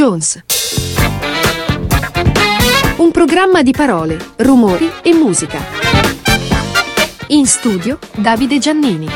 Jones. Un programma di parole, rumori e musica. In studio Davide Giannini.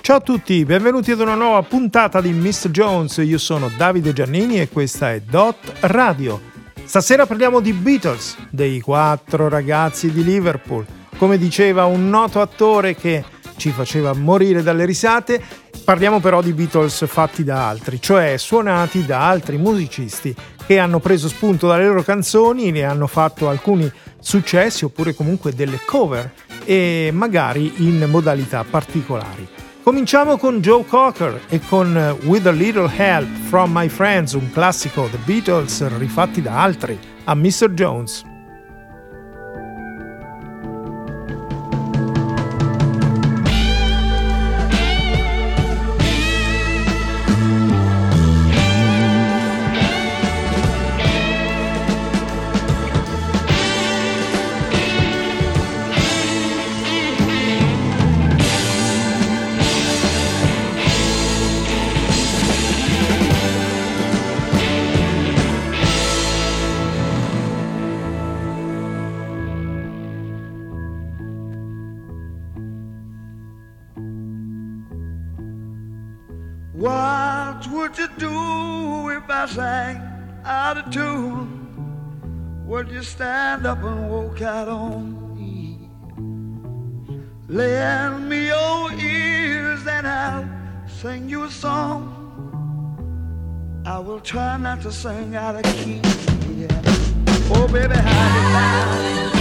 Ciao a tutti, benvenuti ad una nuova puntata di Mr. Jones. Io sono Davide Giannini e questa è Dot Radio. Stasera parliamo di Beatles, dei quattro ragazzi di Liverpool. Come diceva un noto attore che ci faceva morire dalle risate, parliamo però di Beatles fatti da altri, cioè suonati da altri musicisti che hanno preso spunto dalle loro canzoni, ne hanno fatto alcuni successi oppure comunque delle cover e magari in modalità particolari. Cominciamo con Joe Cocker e con With a Little Help from My Friends, un classico The Beatles rifatti da altri, a Mr. Jones. Up and walk out on me. Lend me your ears and I'll sing you a song. I will try not to sing out of key. Yeah. Oh, baby, how do you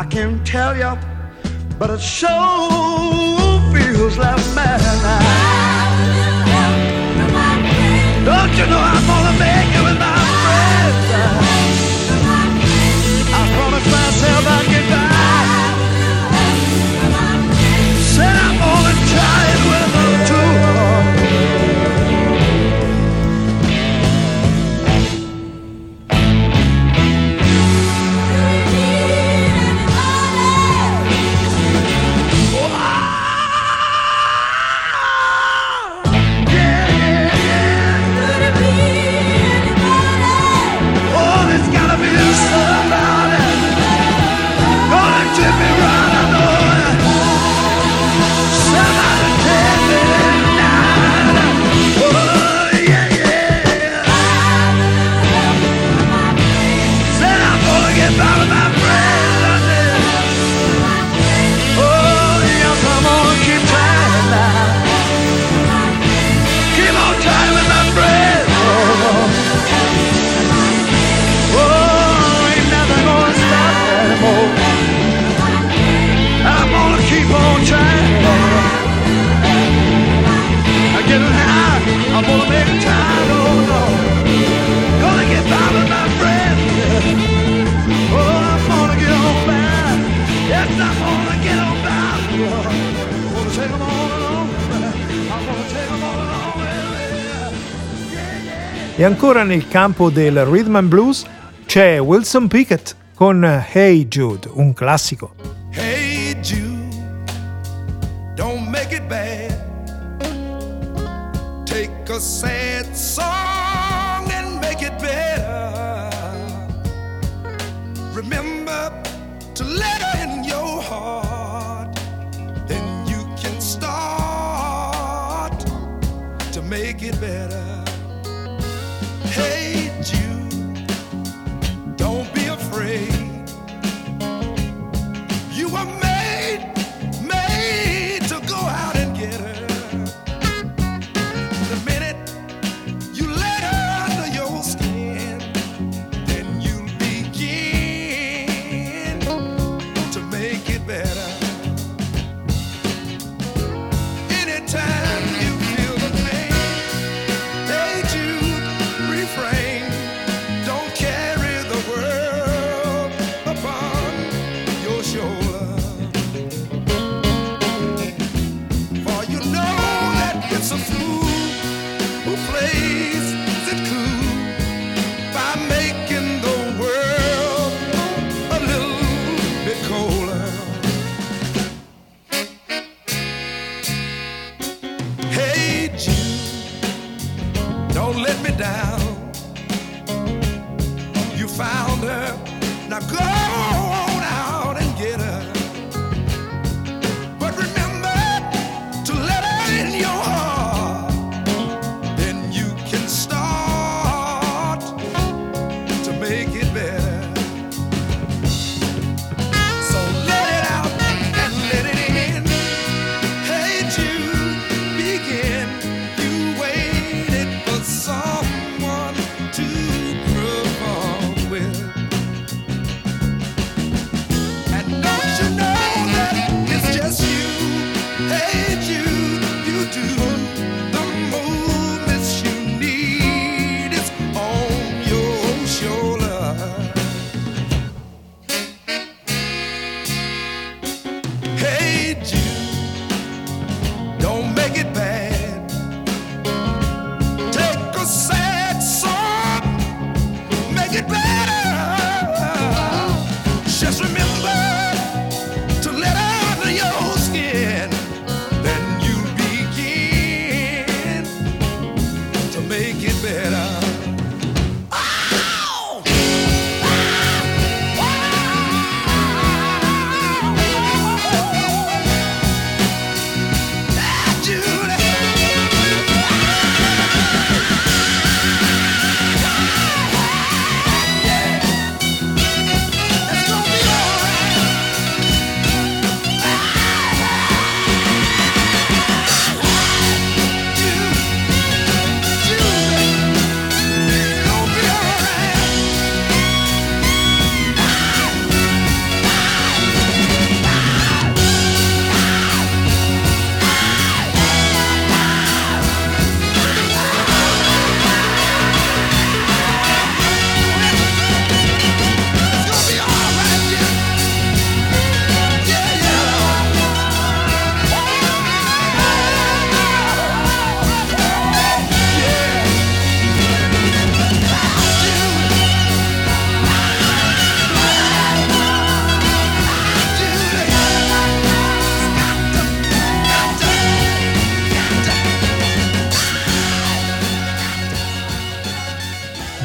I can't tell you, but it sure feels like madness. Don't you know I'm E ancora nel campo del rhythm and blues c'è Wilson Pickett con Hey Jude, un classico. Hey Jude, don't make it bad. Take a sad song and make it better. Remember to let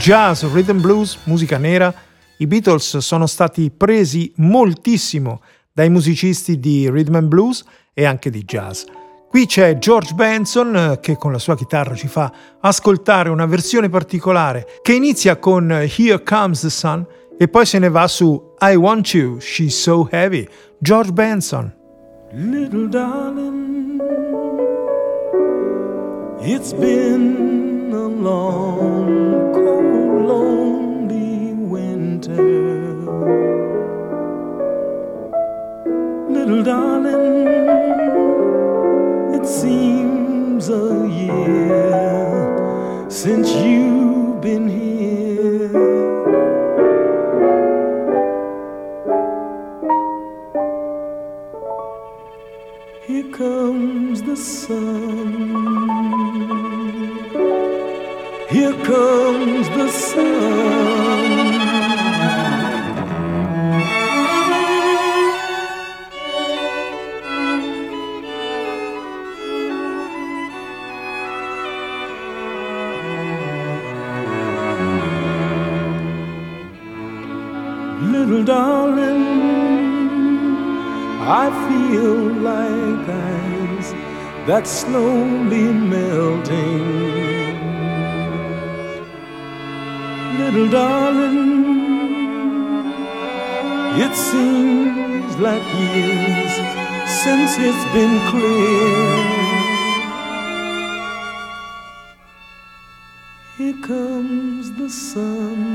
Jazz, rhythm blues, musica nera, i Beatles sono stati presi moltissimo dai musicisti di rhythm and blues e anche di jazz. Qui c'è George Benson che con la sua chitarra ci fa ascoltare una versione particolare che inizia con Here Comes the Sun e poi se ne va su I Want You, She's So Heavy. George Benson. Little darling, it's been a long, Little darling, it seems a year since you've been here. Here comes the sun. Here comes Little darling, I feel like ice that's slowly melting. Little darling, it seems like years since it's been clear. Here comes the sun,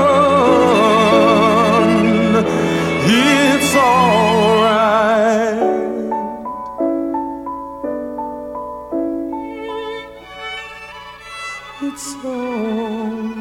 So.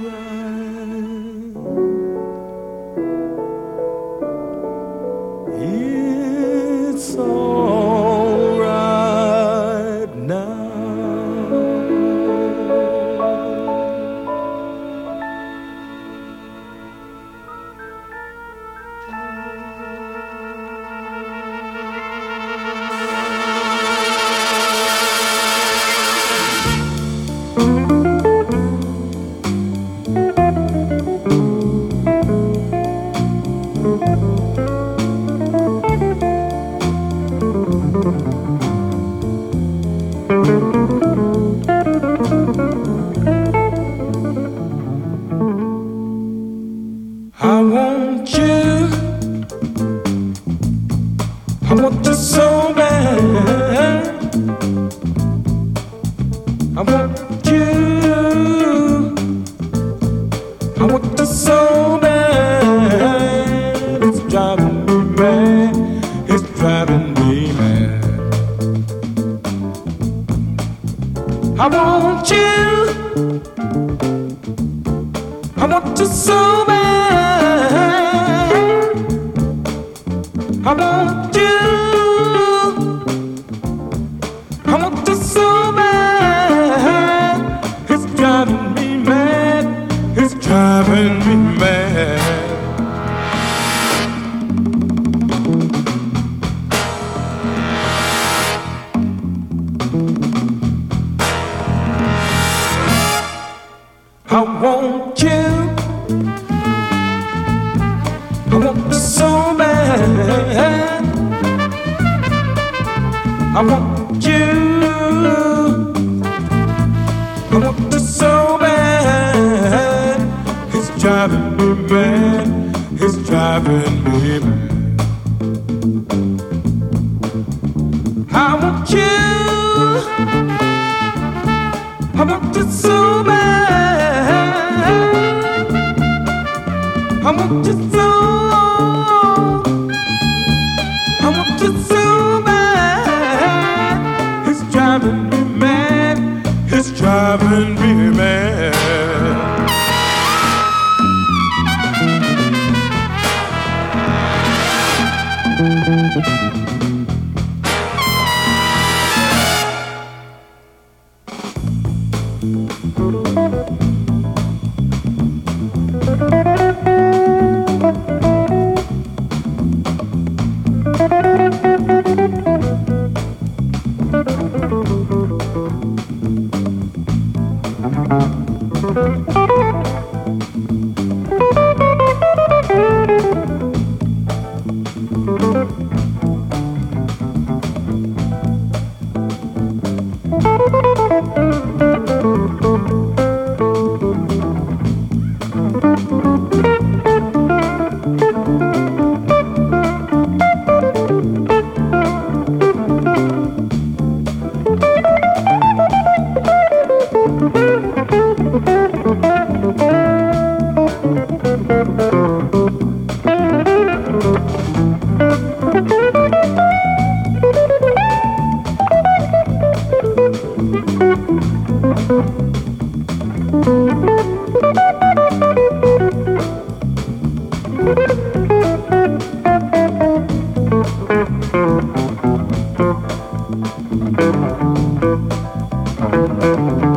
Mad. It's driving me mad. I want you. I want you so bad. I want you so. I want you so Thank you.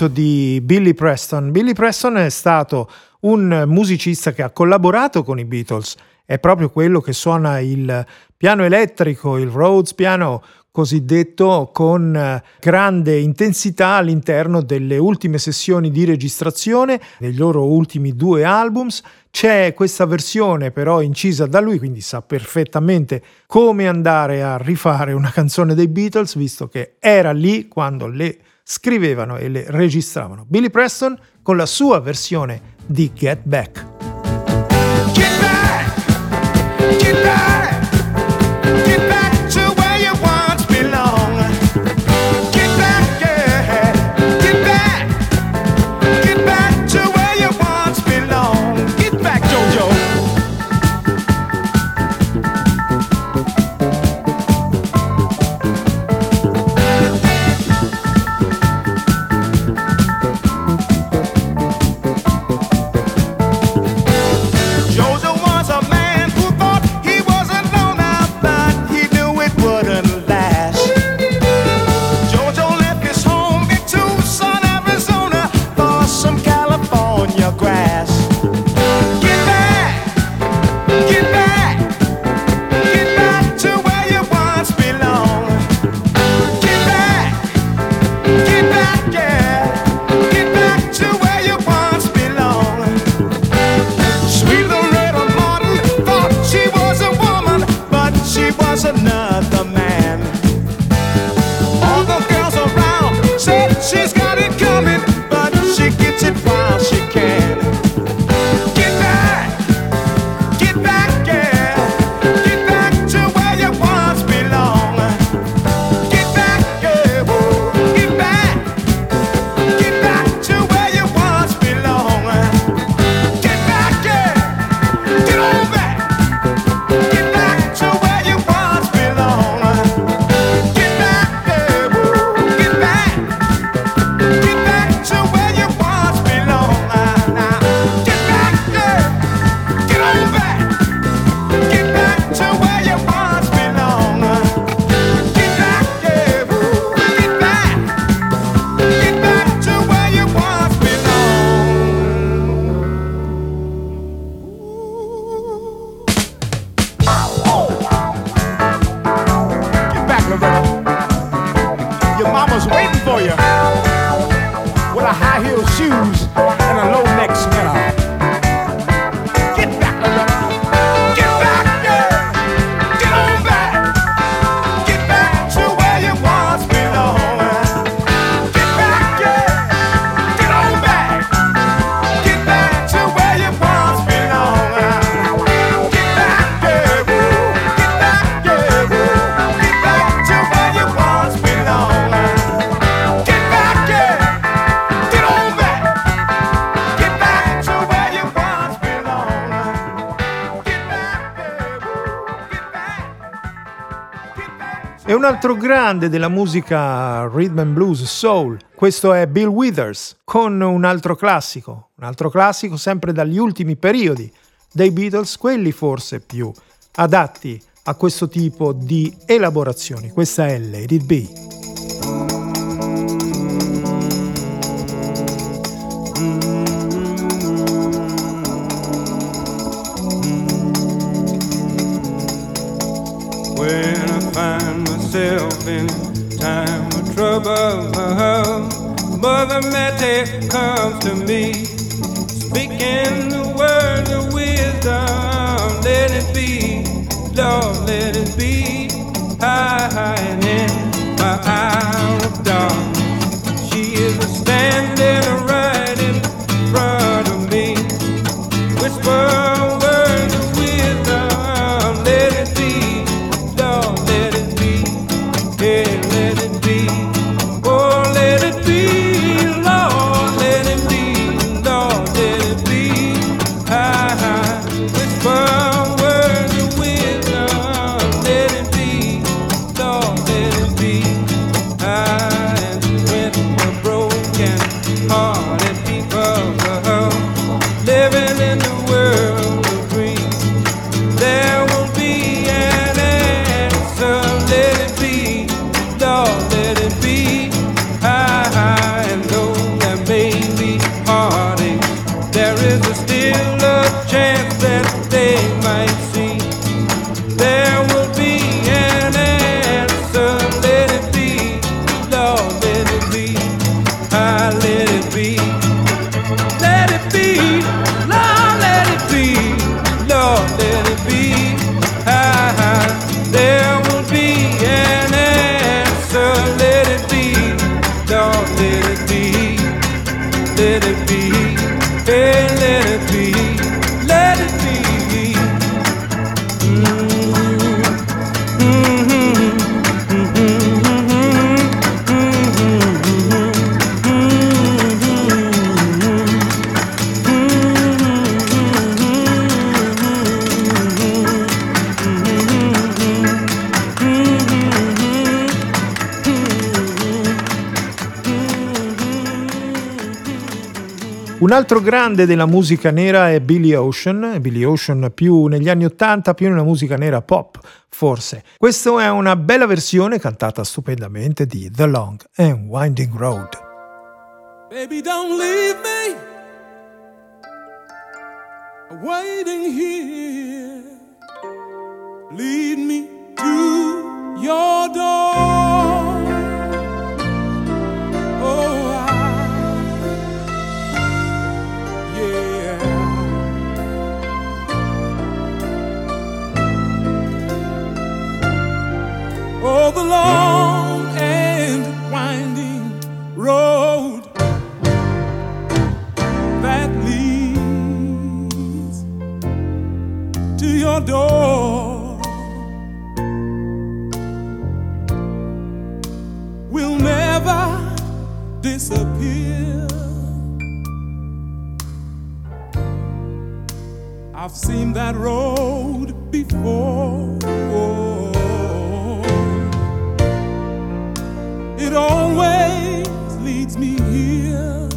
Momento di Billy Preston. Billy Preston è stato un musicista che ha collaborato con i Beatles, è proprio quello che suona il piano elettrico, il Rhodes piano cosiddetto con eh, grande intensità all'interno delle ultime sessioni di registrazione dei loro ultimi due albums. C'è questa versione però incisa da lui, quindi sa perfettamente come andare a rifare una canzone dei Beatles, visto che era lì quando le scrivevano e le registravano. Billy Preston con la sua versione di Get Back. Get back! Get back! Un altro grande della musica rhythm and blues soul, questo è Bill Withers con un altro classico, un altro classico sempre dagli ultimi periodi. Dei Beatles, quelli forse più adatti a questo tipo di elaborazioni. Questa è Let It myself in time of trouble, uh-huh. Mother Mary comes to me, speaking the words of wisdom. Let it be, Lord, let it be. Hiding in my hour of darkness, she is standing right altro grande della musica nera è Billy Ocean, Billy Ocean più negli anni 80, più nella musica nera pop, forse. Questa è una bella versione cantata stupendamente di The Long and Winding Road. Baby, don't leave me waiting here. Lead me to your door. Your door will never disappear. I've seen that road before. it always leads me here.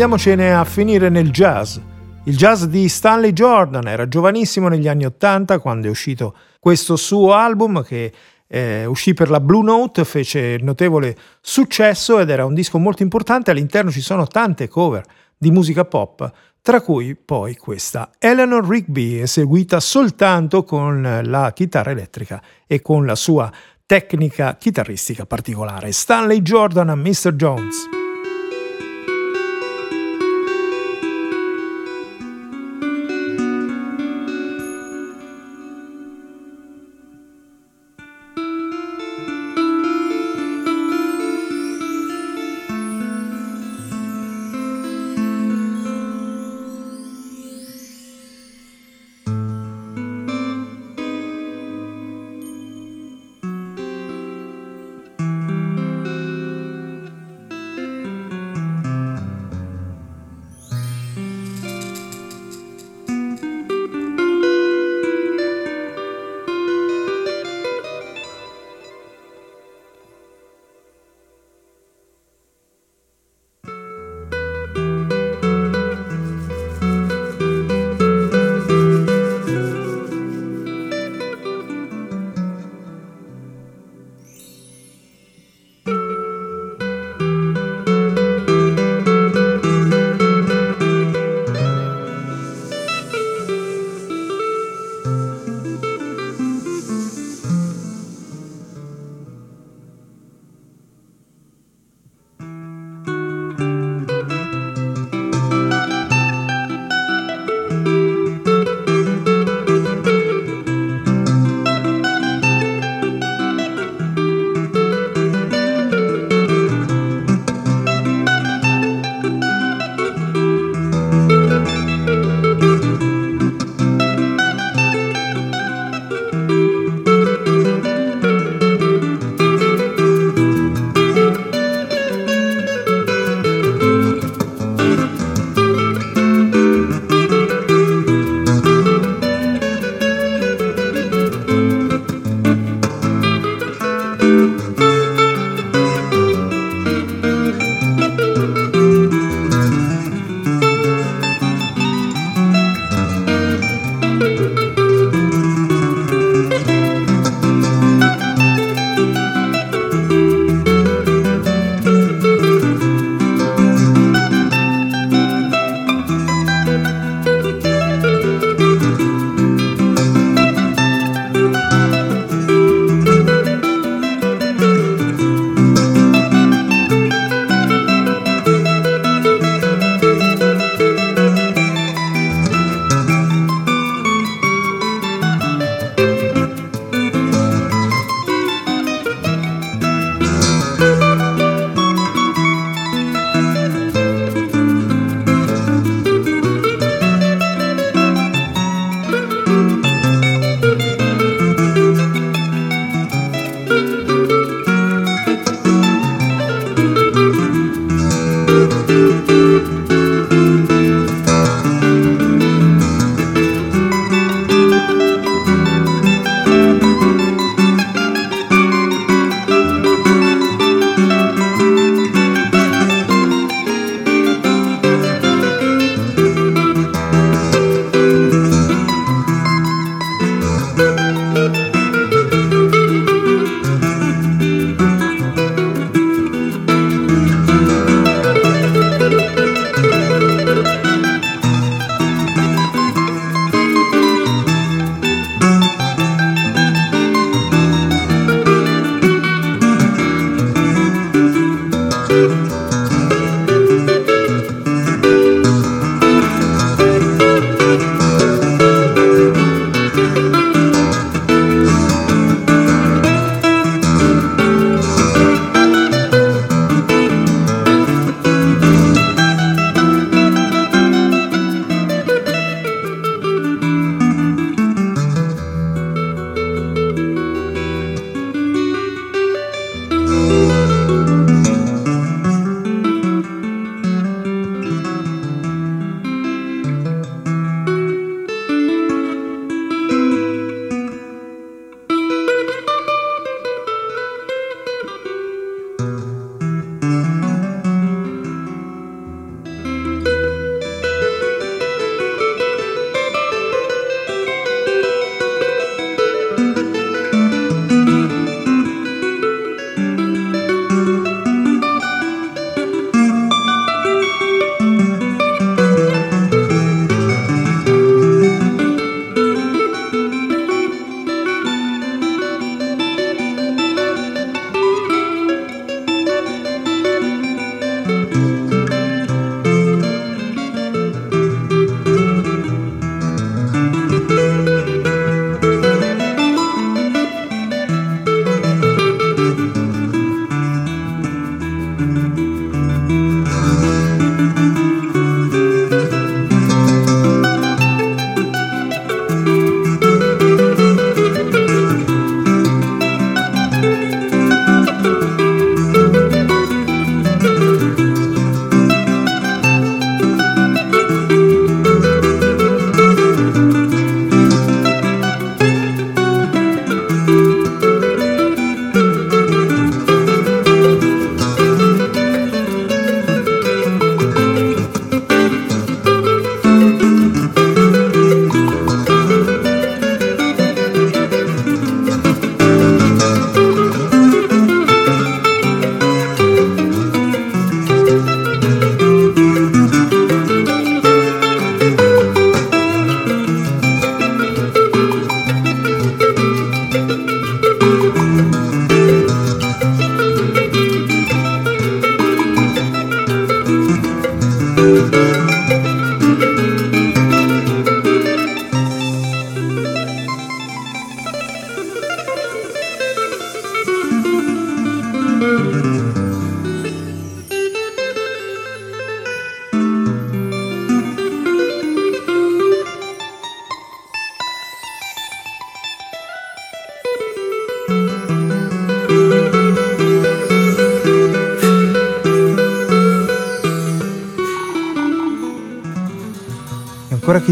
Andiamocene a finire nel jazz. Il jazz di Stanley Jordan era giovanissimo negli anni Ottanta quando è uscito questo suo album che eh, uscì per la Blue Note, fece notevole successo ed era un disco molto importante. All'interno ci sono tante cover di musica pop, tra cui poi questa Eleanor Rigby, eseguita soltanto con la chitarra elettrica e con la sua tecnica chitarristica particolare. Stanley Jordan a Mr. Jones.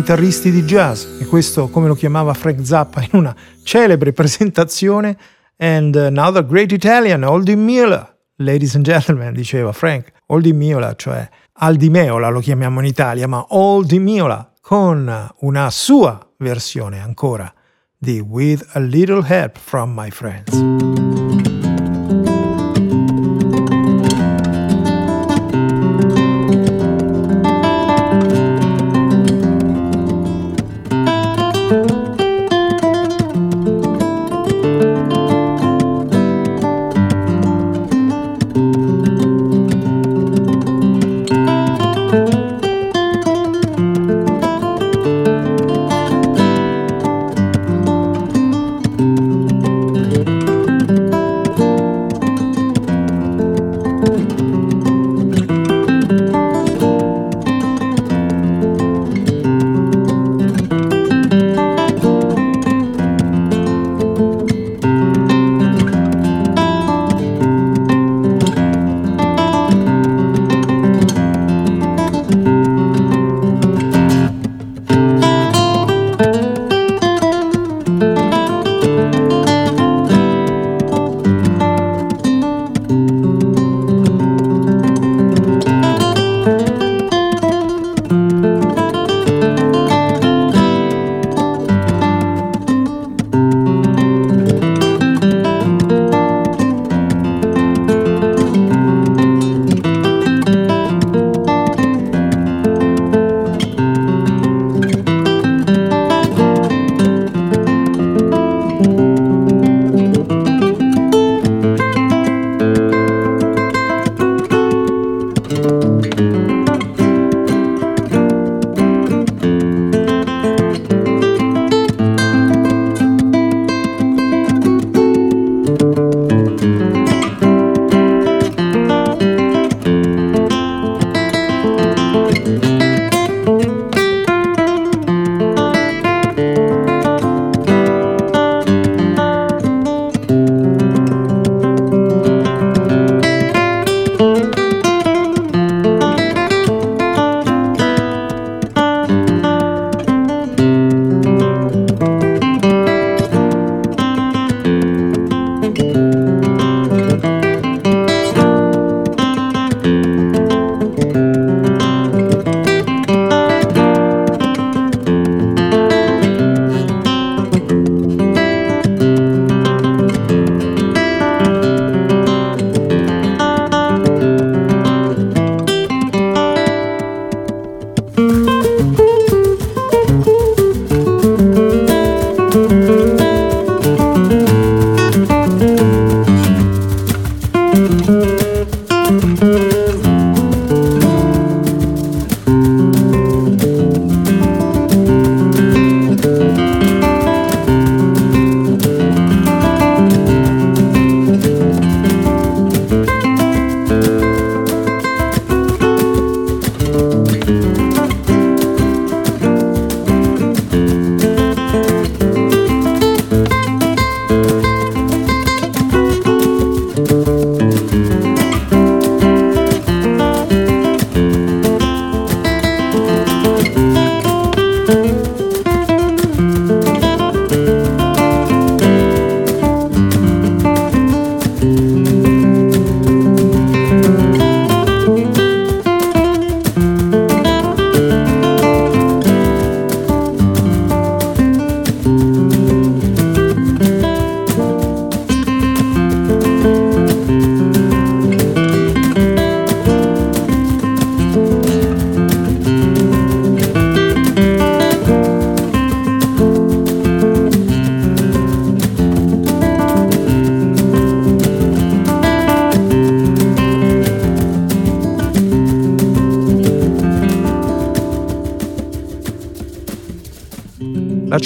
Chitarristi di jazz, e questo come lo chiamava Frank Zappa in una celebre presentazione, and another great Italian, Oldie Miola. Ladies and gentlemen, diceva Frank, Oldie Miola, cioè Aldi Meola lo chiamiamo in Italia, ma Oldie Miola, con una sua versione ancora di With a Little Help from My Friends.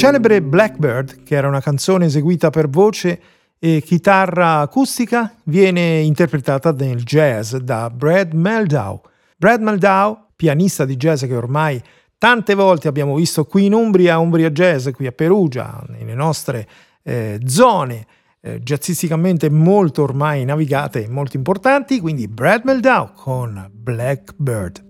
Celebre Blackbird, che era una canzone eseguita per voce e chitarra acustica, viene interpretata nel jazz da Brad Meldau. Brad Meldau, pianista di jazz che ormai tante volte abbiamo visto qui in Umbria, Umbria Jazz, qui a Perugia, nelle nostre eh, zone eh, jazzisticamente molto ormai navigate e molto importanti, quindi Brad Meldau con Blackbird.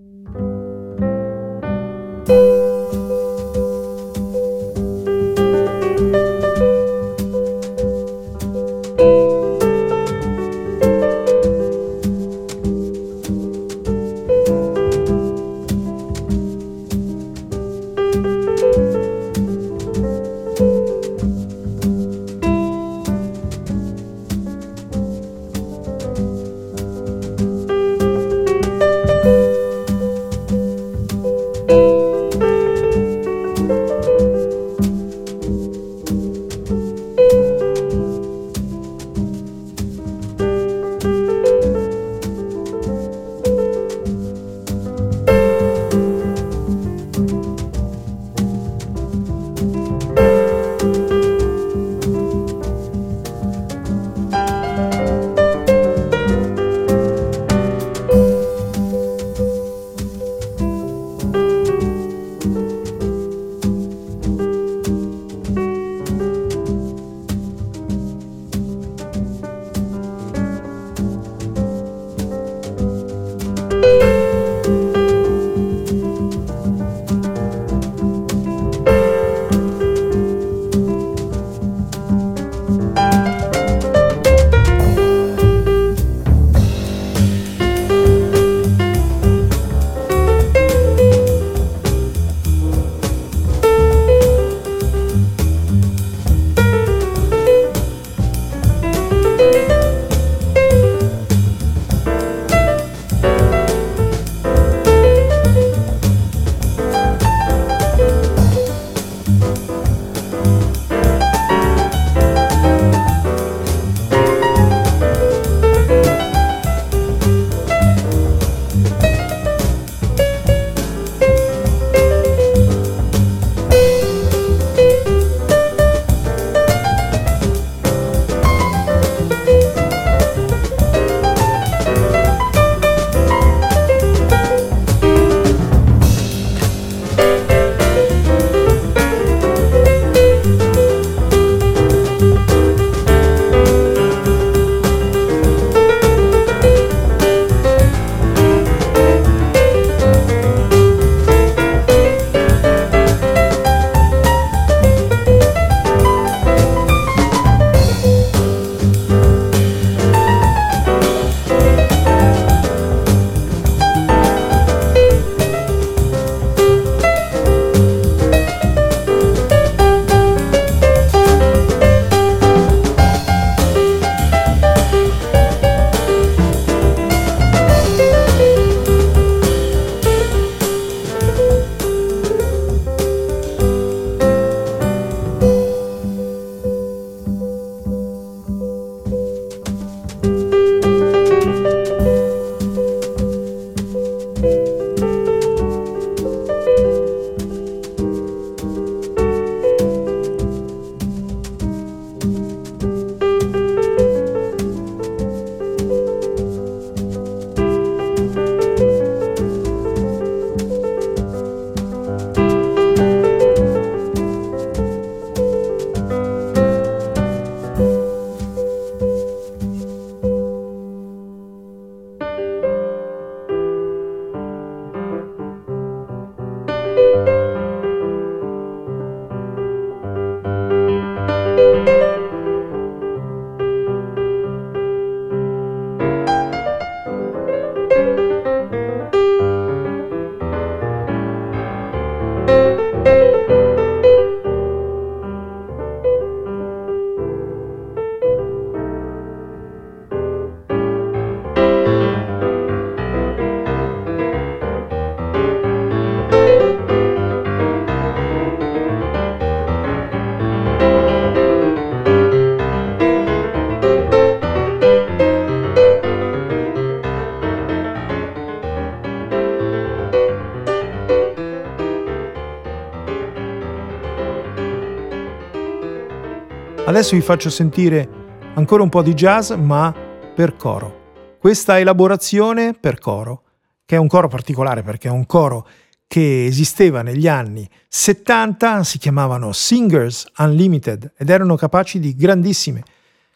Adesso vi faccio sentire ancora un po' di jazz, ma per coro. Questa elaborazione per coro, che è un coro particolare perché è un coro che esisteva negli anni 70, si chiamavano Singers Unlimited ed erano capaci di grandissime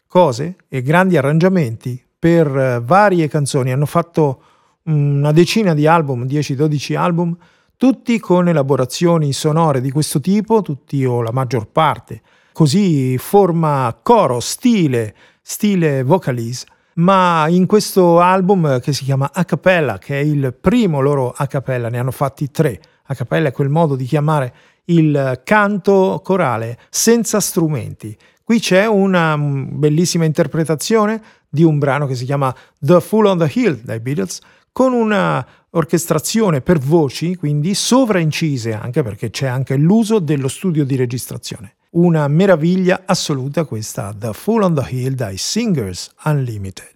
cose e grandi arrangiamenti per eh, varie canzoni. Hanno fatto una decina di album, 10-12 album, tutti con elaborazioni sonore di questo tipo, tutti o la maggior parte. Così forma coro, stile, stile vocalise, ma in questo album che si chiama A Cappella, che è il primo loro A Cappella, ne hanno fatti tre. A Cappella è quel modo di chiamare il canto corale senza strumenti. Qui c'è una mm, bellissima interpretazione di un brano che si chiama The Fool on the Hill dai Beatles, con una orchestrazione per voci, quindi sovraincise anche perché c'è anche l'uso dello studio di registrazione. Una meraviglia assoluta questa The Fool on the Hill dai Singers Unlimited.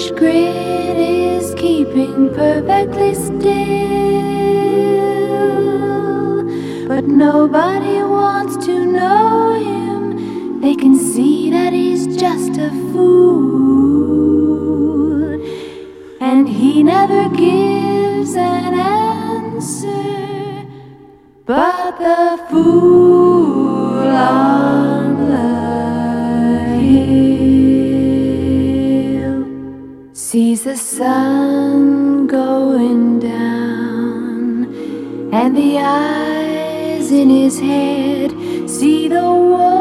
Foolish grin is keeping perfectly still. But nobody wants to know him, they can see that he's just a fool. And he never gives an answer, but the fool sees the sun going down, and the eyes in his head see the world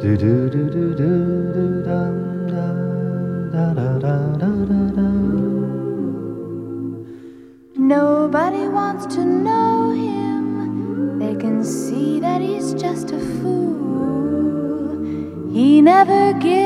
Do do do do do dum dum. Da da da again.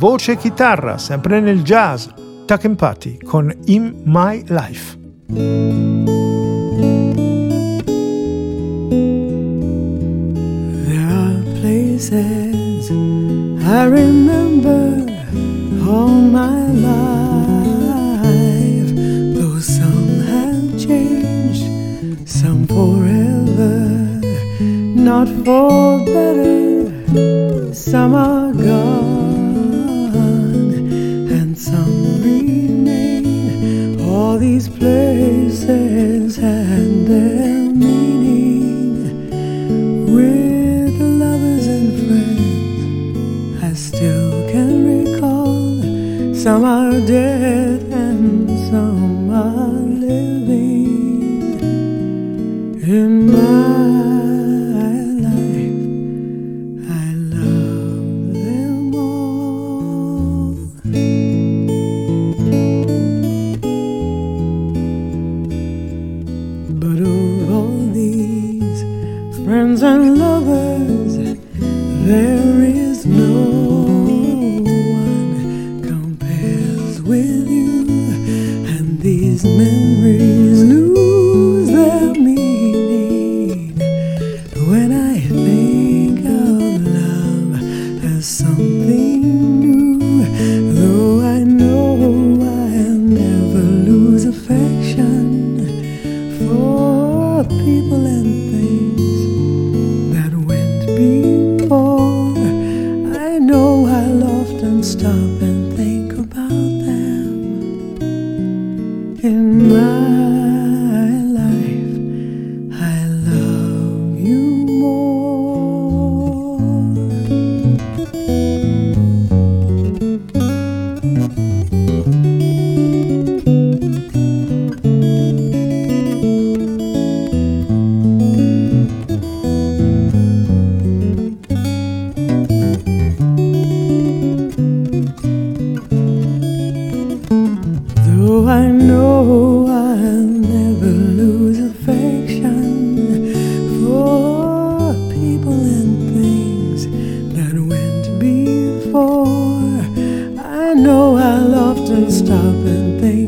Voce e chitarra, sempre nel jazz, Tuck and con In My Life. There are places I remember all my life, though some have changed, some forever, not for better, some are gone, these places had their meaning with lovers and friends. I still can recall some are dead stop and think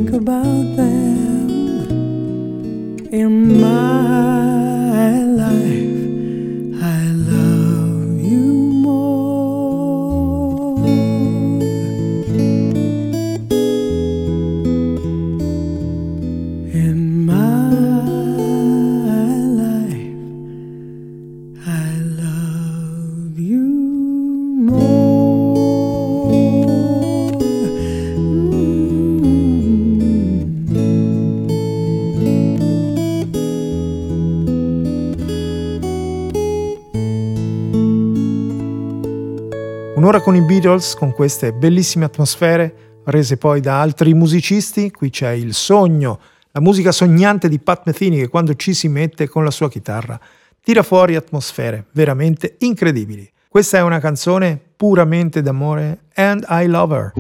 con i Beatles, con queste bellissime atmosfere, rese poi da altri musicisti. Qui c'è il sogno, la musica sognante di Pat Metheny che quando ci si mette con la sua chitarra tira fuori atmosfere veramente incredibili. Questa è una canzone puramente d'amore and I love her.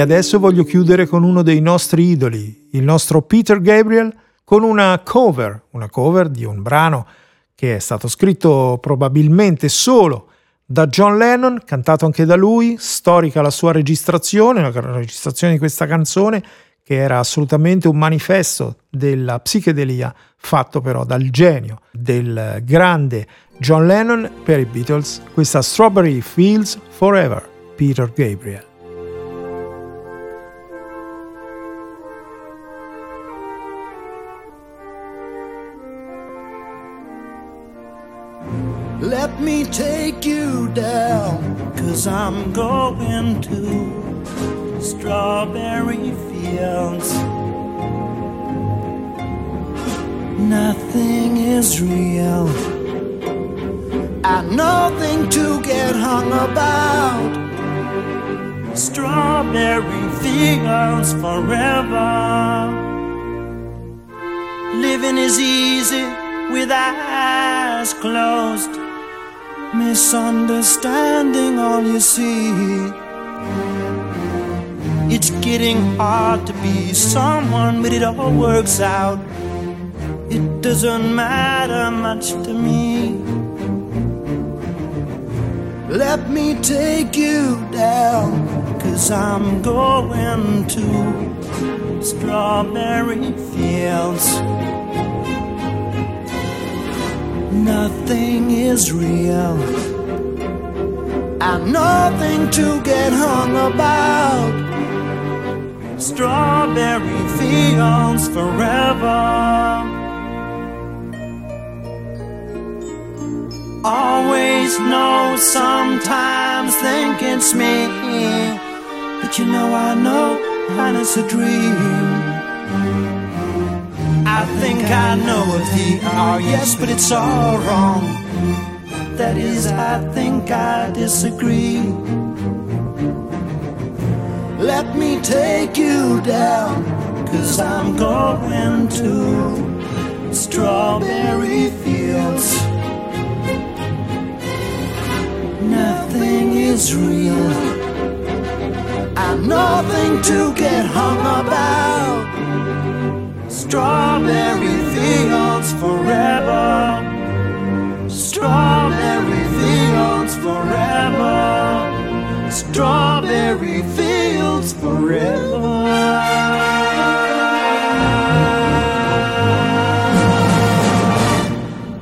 E adesso voglio chiudere con uno dei nostri idoli, il nostro Peter Gabriel, con una cover, una cover di un brano che è stato scritto probabilmente solo da John Lennon, cantato anche da lui, storica la sua registrazione, la registrazione di questa canzone che era assolutamente un manifesto della psichedelia fatto però dal genio del grande John Lennon per i Beatles, questa Strawberry Fields Forever, Peter Gabriel. Let me take you down, cause I'm going to strawberry fields. Nothing is real, and nothing to get hung about. Strawberry fields forever. Living is easy with eyes closed misunderstanding all you see. It's getting hard to be someone, but it all works out. It doesn't matter much to me. Let me take you down, cause I'm going to strawberry fields. Nothing is real, and nothing to get hung about. Strawberry fields forever. Always know, sometimes think it's me, but you know I know, and it's a dream. I think I know what the are, yes, but it's all wrong. That is, I think I disagree. Let me take you down, cause I'm going to strawberry fields. Nothing is real, and nothing to get hung about strawberry fields forever. Strawberry fields forever. Strawberry fields forever.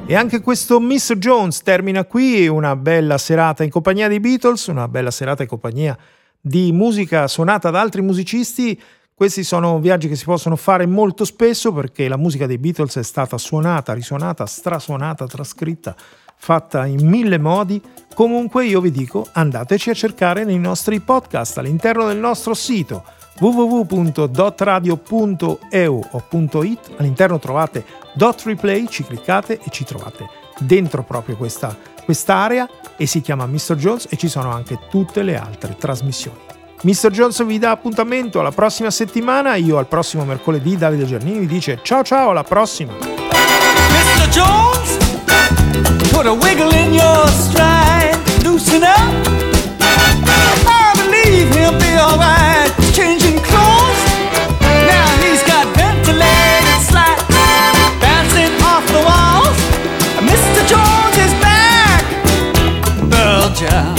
E anche questo Miss Jones termina qui una bella serata in compagnia dei Beatles, una bella serata in compagnia di musica suonata da altri musicisti. Questi sono viaggi che si possono fare molto spesso perché la musica dei Beatles è stata suonata, risuonata, strasuonata, trascritta, fatta in mille modi. Comunque io vi dico andateci a cercare nei nostri podcast all'interno del nostro sito www.dotradio.eu o .it. All'interno trovate Dot Replay, ci cliccate e ci trovate dentro proprio questa quest'area e si chiama Mr. Jones e ci sono anche tutte le altre trasmissioni. Mr. Jones vi dà appuntamento alla prossima settimana, io al prossimo mercoledì, Davide Giannini vi dice ciao ciao, alla prossima! Mr. Jones, put a wiggle in your stride, loosen up. I believe he'll be alright. Changing clothes, now he's got ventilated slats bouncing off the walls. Mr. Jones is back. Bulge out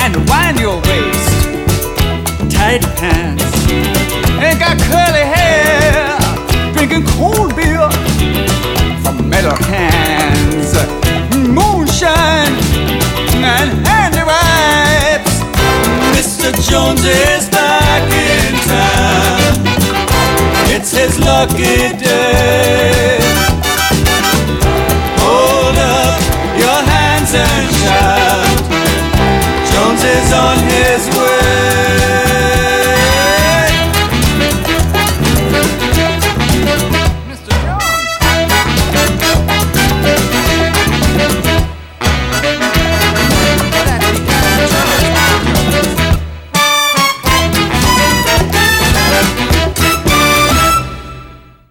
and wind your. tight pants. Ain't got curly hair, drinking cold beer from metal cans. Moonshine and handy wipes. Mr. Jones is back in town. It's his lucky day. Hold up your hands and shout. Jones is on his way.